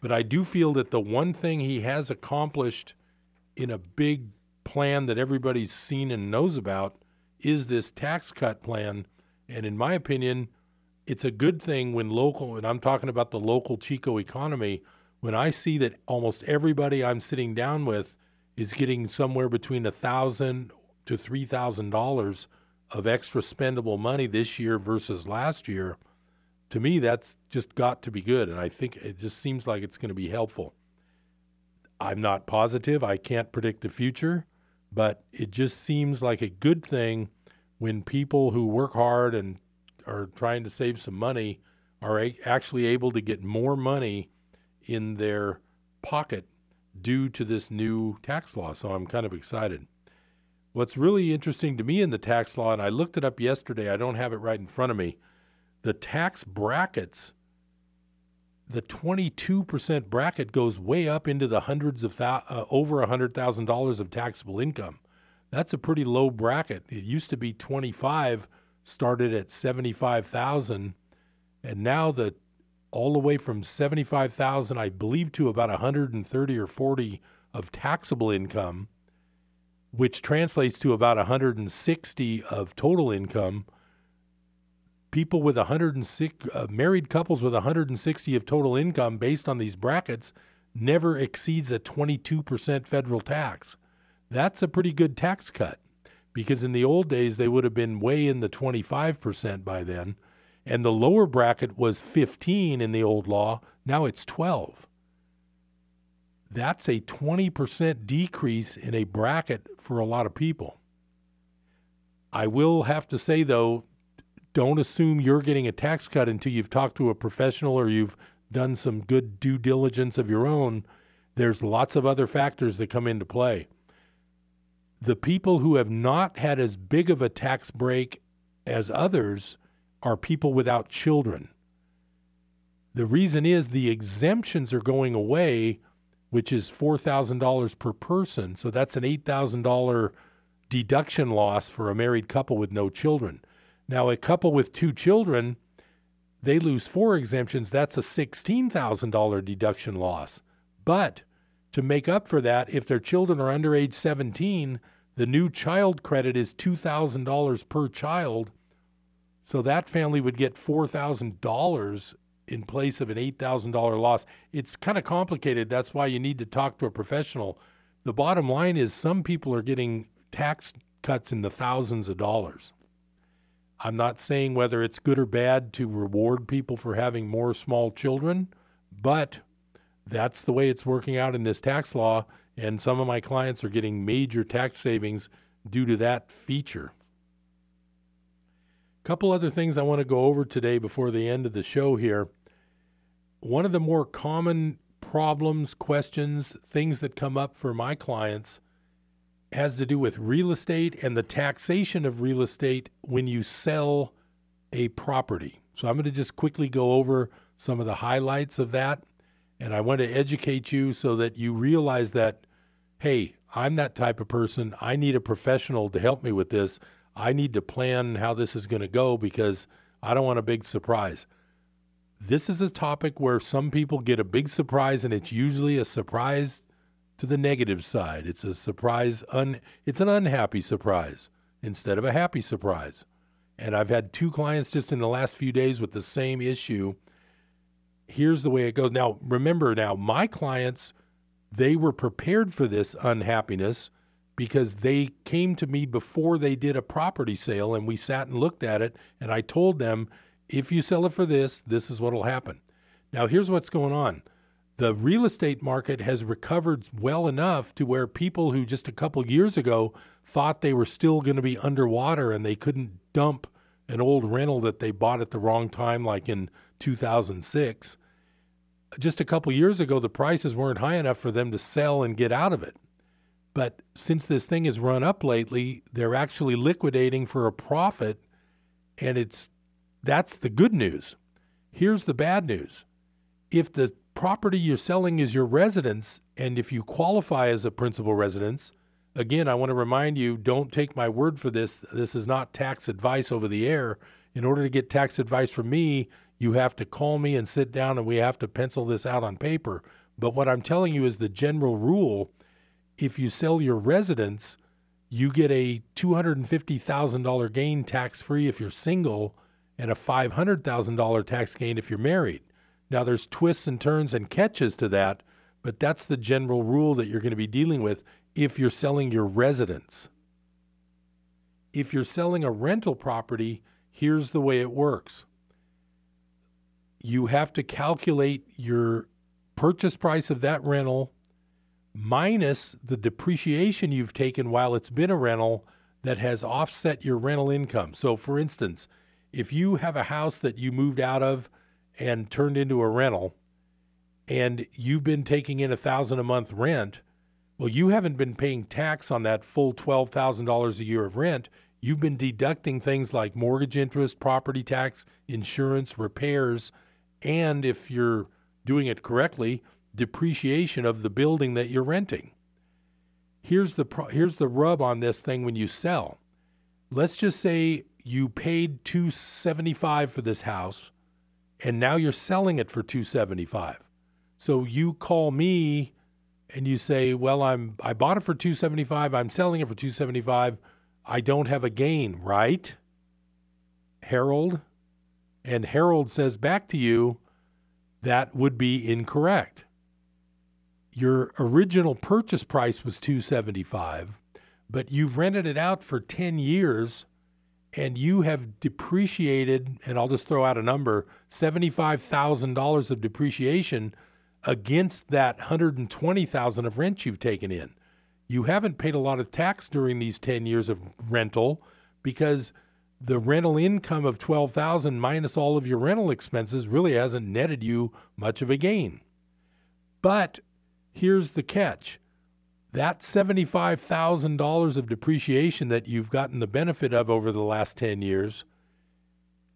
but I do feel that the one thing he has accomplished in a big plan that everybody's seen and knows about is this tax cut plan. And in my opinion, it's a good thing when local, and I'm talking about the local Chico economy, when I see that almost everybody I'm sitting down with is getting somewhere between a thousand to three thousand dollars of extra spendable money this year versus last year to me, that's just got to be good. And I think it just seems like it's going to be helpful. I'm not positive. I can't predict the future, but it just seems like a good thing when people who work hard and are trying to save some money are a- actually able to get more money in their pocket due to this new tax law. So I'm kind of excited. What's really interesting to me in the tax law, and I looked it up yesterday, I don't have it right in front of me the tax brackets, the 22% bracket goes way up into the hundreds of thou- uh, over $100,000 of taxable income. That's a pretty low bracket. It used to be 25 started at 75,000 and now the all the way from 75,000 I believe to about 130 or 40 of taxable income which translates to about 160 of total income people with 106 uh, married couples with 160 of total income based on these brackets never exceeds a 22% federal tax. That's a pretty good tax cut because in the old days they would have been way in the 25% by then and the lower bracket was 15 in the old law, now it's 12. That's a 20% decrease in a bracket for a lot of people. I will have to say though don't assume you're getting a tax cut until you've talked to a professional or you've done some good due diligence of your own. There's lots of other factors that come into play. The people who have not had as big of a tax break as others are people without children. The reason is the exemptions are going away, which is $4,000 per person. So that's an $8,000 deduction loss for a married couple with no children. Now, a couple with two children, they lose four exemptions. That's a $16,000 deduction loss. But to make up for that, if their children are under age 17, the new child credit is $2,000 per child. So that family would get $4,000 in place of an $8,000 loss. It's kind of complicated. That's why you need to talk to a professional. The bottom line is some people are getting tax cuts in the thousands of dollars. I'm not saying whether it's good or bad to reward people for having more small children, but that's the way it's working out in this tax law. And some of my clients are getting major tax savings due to that feature. A couple other things I want to go over today before the end of the show here. One of the more common problems, questions, things that come up for my clients has to do with real estate and the taxation of real estate when you sell a property. So I'm going to just quickly go over some of the highlights of that. And I want to educate you so that you realize that, hey, I'm that type of person. I need a professional to help me with this. I need to plan how this is going to go because I don't want a big surprise. This is a topic where some people get a big surprise, and it's usually a surprise to the negative side. It's a surprise, un, it's an unhappy surprise instead of a happy surprise. And I've had two clients just in the last few days with the same issue. Here's the way it goes. Now, remember, now my clients, they were prepared for this unhappiness because they came to me before they did a property sale and we sat and looked at it. And I told them, if you sell it for this, this is what will happen. Now, here's what's going on the real estate market has recovered well enough to where people who just a couple years ago thought they were still going to be underwater and they couldn't dump an old rental that they bought at the wrong time, like in 2006. Just a couple years ago, the prices weren't high enough for them to sell and get out of it. But since this thing has run up lately, they're actually liquidating for a profit, and it's that's the good news. Here's the bad news. If the property you're selling is your residence, and if you qualify as a principal residence, again, I want to remind you don't take my word for this. This is not tax advice over the air. In order to get tax advice from me, you have to call me and sit down and we have to pencil this out on paper. But what I'm telling you is the general rule if you sell your residence, you get a $250,000 gain tax free if you're single and a $500,000 tax gain if you're married. Now, there's twists and turns and catches to that, but that's the general rule that you're going to be dealing with if you're selling your residence. If you're selling a rental property, here's the way it works you have to calculate your purchase price of that rental minus the depreciation you've taken while it's been a rental that has offset your rental income. So, for instance, if you have a house that you moved out of and turned into a rental and you've been taking in a thousand a month rent, well, you haven't been paying tax on that full $12,000 a year of rent. You've been deducting things like mortgage interest, property tax, insurance, repairs, and if you're doing it correctly, depreciation of the building that you're renting. Here's the pro- here's the rub on this thing when you sell. Let's just say you paid 275 for this house and now you're selling it for 275. So you call me and you say, "Well, I'm I bought it for 275, I'm selling it for 275. I don't have a gain, right?" Harold and Harold says back to you, that would be incorrect. Your original purchase price was 275 but you've rented it out for 10 years and you have depreciated and I'll just throw out a number $75,000 of depreciation against that 120,000 of rent you've taken in. You haven't paid a lot of tax during these 10 years of rental because the rental income of 12,000 minus all of your rental expenses really hasn't netted you much of a gain but here's the catch that $75,000 of depreciation that you've gotten the benefit of over the last 10 years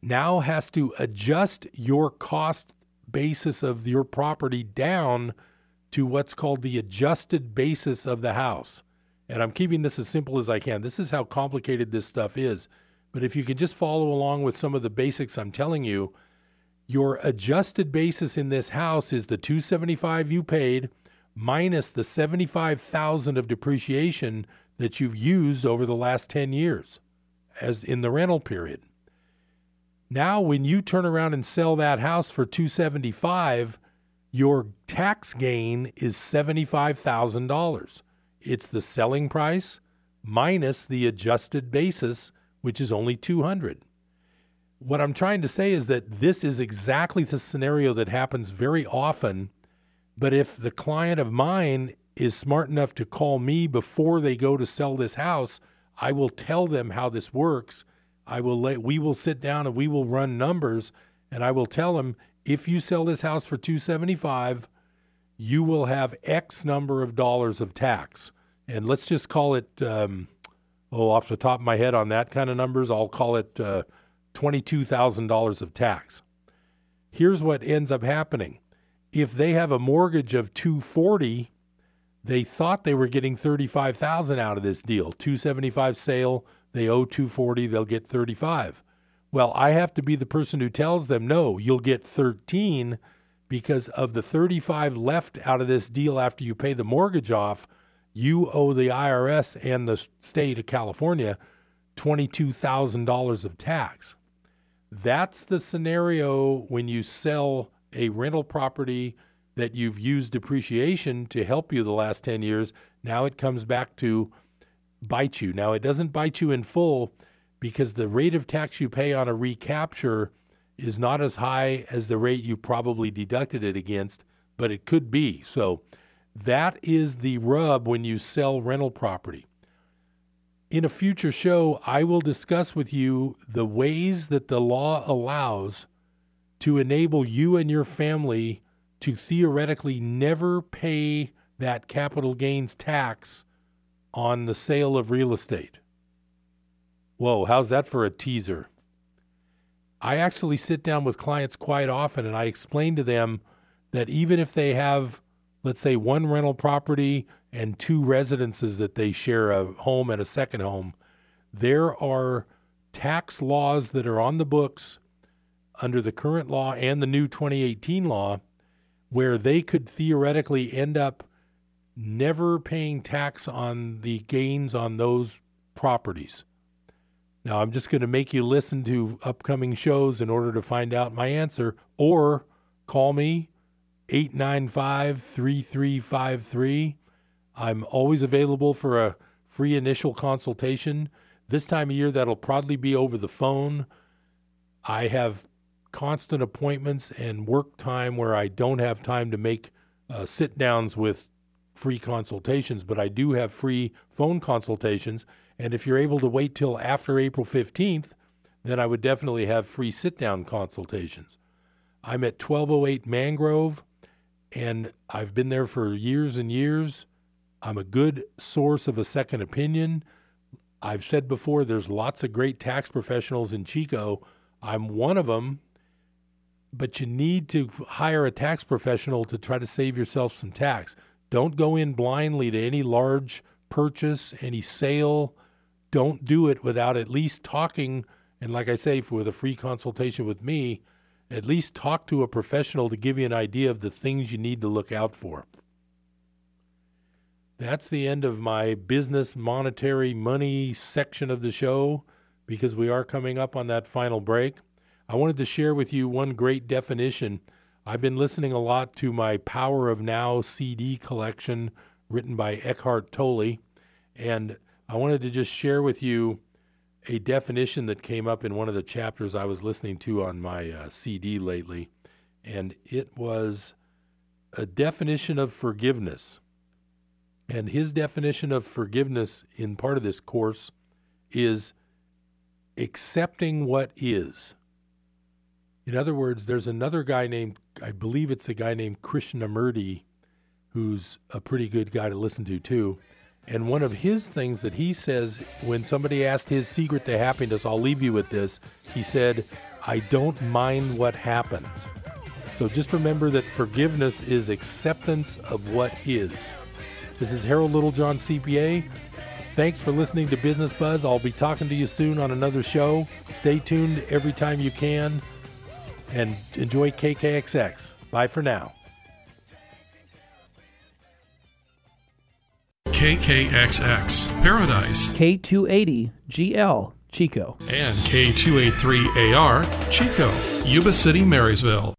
now has to adjust your cost basis of your property down to what's called the adjusted basis of the house. And I'm keeping this as simple as I can. This is how complicated this stuff is. But if you can just follow along with some of the basics I'm telling you, your adjusted basis in this house is the 275 you paid minus the 75,000 of depreciation that you've used over the last 10 years as in the rental period. Now when you turn around and sell that house for 275, your tax gain is $75,000. It's the selling price minus the adjusted basis which is only 200. What I'm trying to say is that this is exactly the scenario that happens very often but if the client of mine is smart enough to call me before they go to sell this house, I will tell them how this works. I will let we will sit down and we will run numbers and I will tell them if you sell this house for 275, you will have X number of dollars of tax. And let's just call it um, oh off the top of my head on that kind of numbers, I'll call it uh, $22,000 of tax. Here's what ends up happening. If they have a mortgage of 240 they thought they were getting 35,000 out of this deal. 275 sale they owe 240 they'll get 35 well i have to be the person who tells them no you'll get 13 because of the 35 left out of this deal after you pay the mortgage off you owe the IRS and the state of California $22,000 of tax that's the scenario when you sell a rental property that you've used depreciation to help you the last 10 years, now it comes back to bite you. Now, it doesn't bite you in full because the rate of tax you pay on a recapture is not as high as the rate you probably deducted it against, but it could be. So that is the rub when you sell rental property. In a future show, I will discuss with you the ways that the law allows to enable you and your family to theoretically never pay that capital gains tax on the sale of real estate. Whoa, how's that for a teaser? I actually sit down with clients quite often and I explain to them that even if they have, let's say, one rental property and two residences that they share a home and a second home, there are tax laws that are on the books under the current law and the new 2018 law where they could theoretically end up never paying tax on the gains on those properties. Now, I'm just going to make you listen to upcoming shows in order to find out my answer, or call me 895 3353. I'm always available for a free initial consultation. This time of year, that'll probably be over the phone. I have constant appointments and work time where I don't have time to make uh, sit downs with free consultations, but I do have free phone consultations. And if you're able to wait till after April 15th, then I would definitely have free sit down consultations. I'm at 1208 Mangrove, and I've been there for years and years. I'm a good source of a second opinion. I've said before, there's lots of great tax professionals in Chico. I'm one of them but you need to hire a tax professional to try to save yourself some tax. Don't go in blindly to any large purchase, any sale. Don't do it without at least talking. And like I say, with a free consultation with me, at least talk to a professional to give you an idea of the things you need to look out for. That's the end of my business, monetary, money section of the show because we are coming up on that final break. I wanted to share with you one great definition. I've been listening a lot to my Power of Now CD collection written by Eckhart Tolle, and I wanted to just share with you a definition that came up in one of the chapters I was listening to on my uh, CD lately, and it was a definition of forgiveness. And his definition of forgiveness in part of this course is accepting what is. In other words, there's another guy named, I believe it's a guy named Krishnamurti, who's a pretty good guy to listen to too. And one of his things that he says when somebody asked his secret to happiness, I'll leave you with this. He said, I don't mind what happens. So just remember that forgiveness is acceptance of what is. This is Harold Littlejohn, CPA. Thanks for listening to Business Buzz. I'll be talking to you soon on another show. Stay tuned every time you can and enjoy KKXX. Bye for now. KKXX Paradise. K280 GL Chico. And K283AR Chico Yuba City Marysville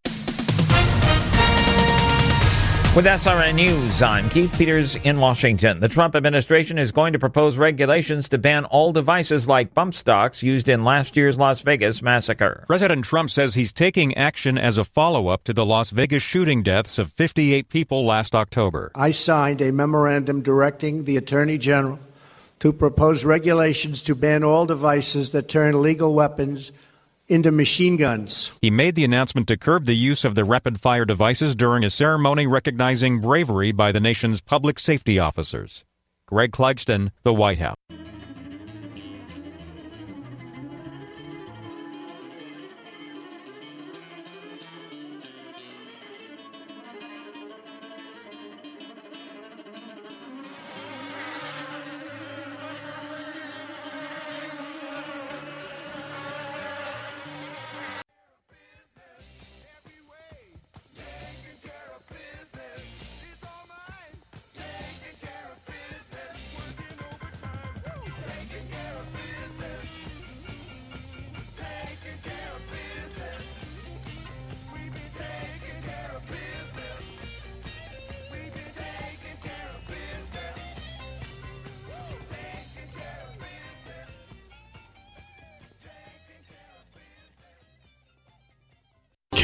with SRN News, I'm Keith Peters in Washington. The Trump administration is going to propose regulations to ban all devices like bump stocks used in last year's Las Vegas massacre. President Trump says he's taking action as a follow up to the Las Vegas shooting deaths of 58 people last October. I signed a memorandum directing the Attorney General to propose regulations to ban all devices that turn legal weapons into machine guns. He made the announcement to curb the use of the rapid fire devices during a ceremony recognizing bravery by the nation's public safety officers. Greg Clugston, The White House.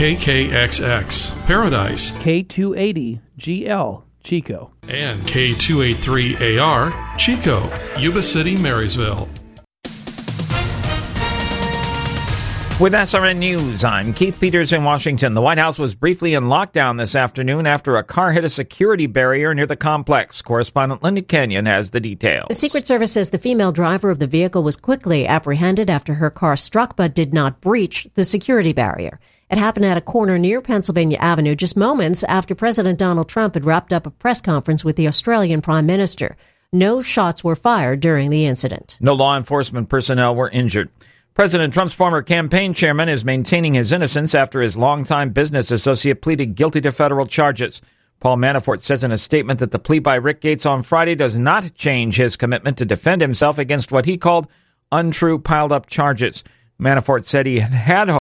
KKXX, Paradise, K280GL, Chico. and K283AR, Chico, Yuba City, Marysville. With SRN News, I'm Keith Peters in Washington. The White House was briefly in lockdown this afternoon after a car hit a security barrier near the complex. Correspondent Linda Kenyon has the details. The Secret Service says the female driver of the vehicle was quickly apprehended after her car struck but did not breach the security barrier. It happened at a corner near Pennsylvania Avenue just moments after President Donald Trump had wrapped up a press conference with the Australian Prime Minister. No shots were fired during the incident. No law enforcement personnel were injured. President Trump's former campaign chairman is maintaining his innocence after his longtime business associate pleaded guilty to federal charges. Paul Manafort says in a statement that the plea by Rick Gates on Friday does not change his commitment to defend himself against what he called untrue piled up charges. Manafort said he had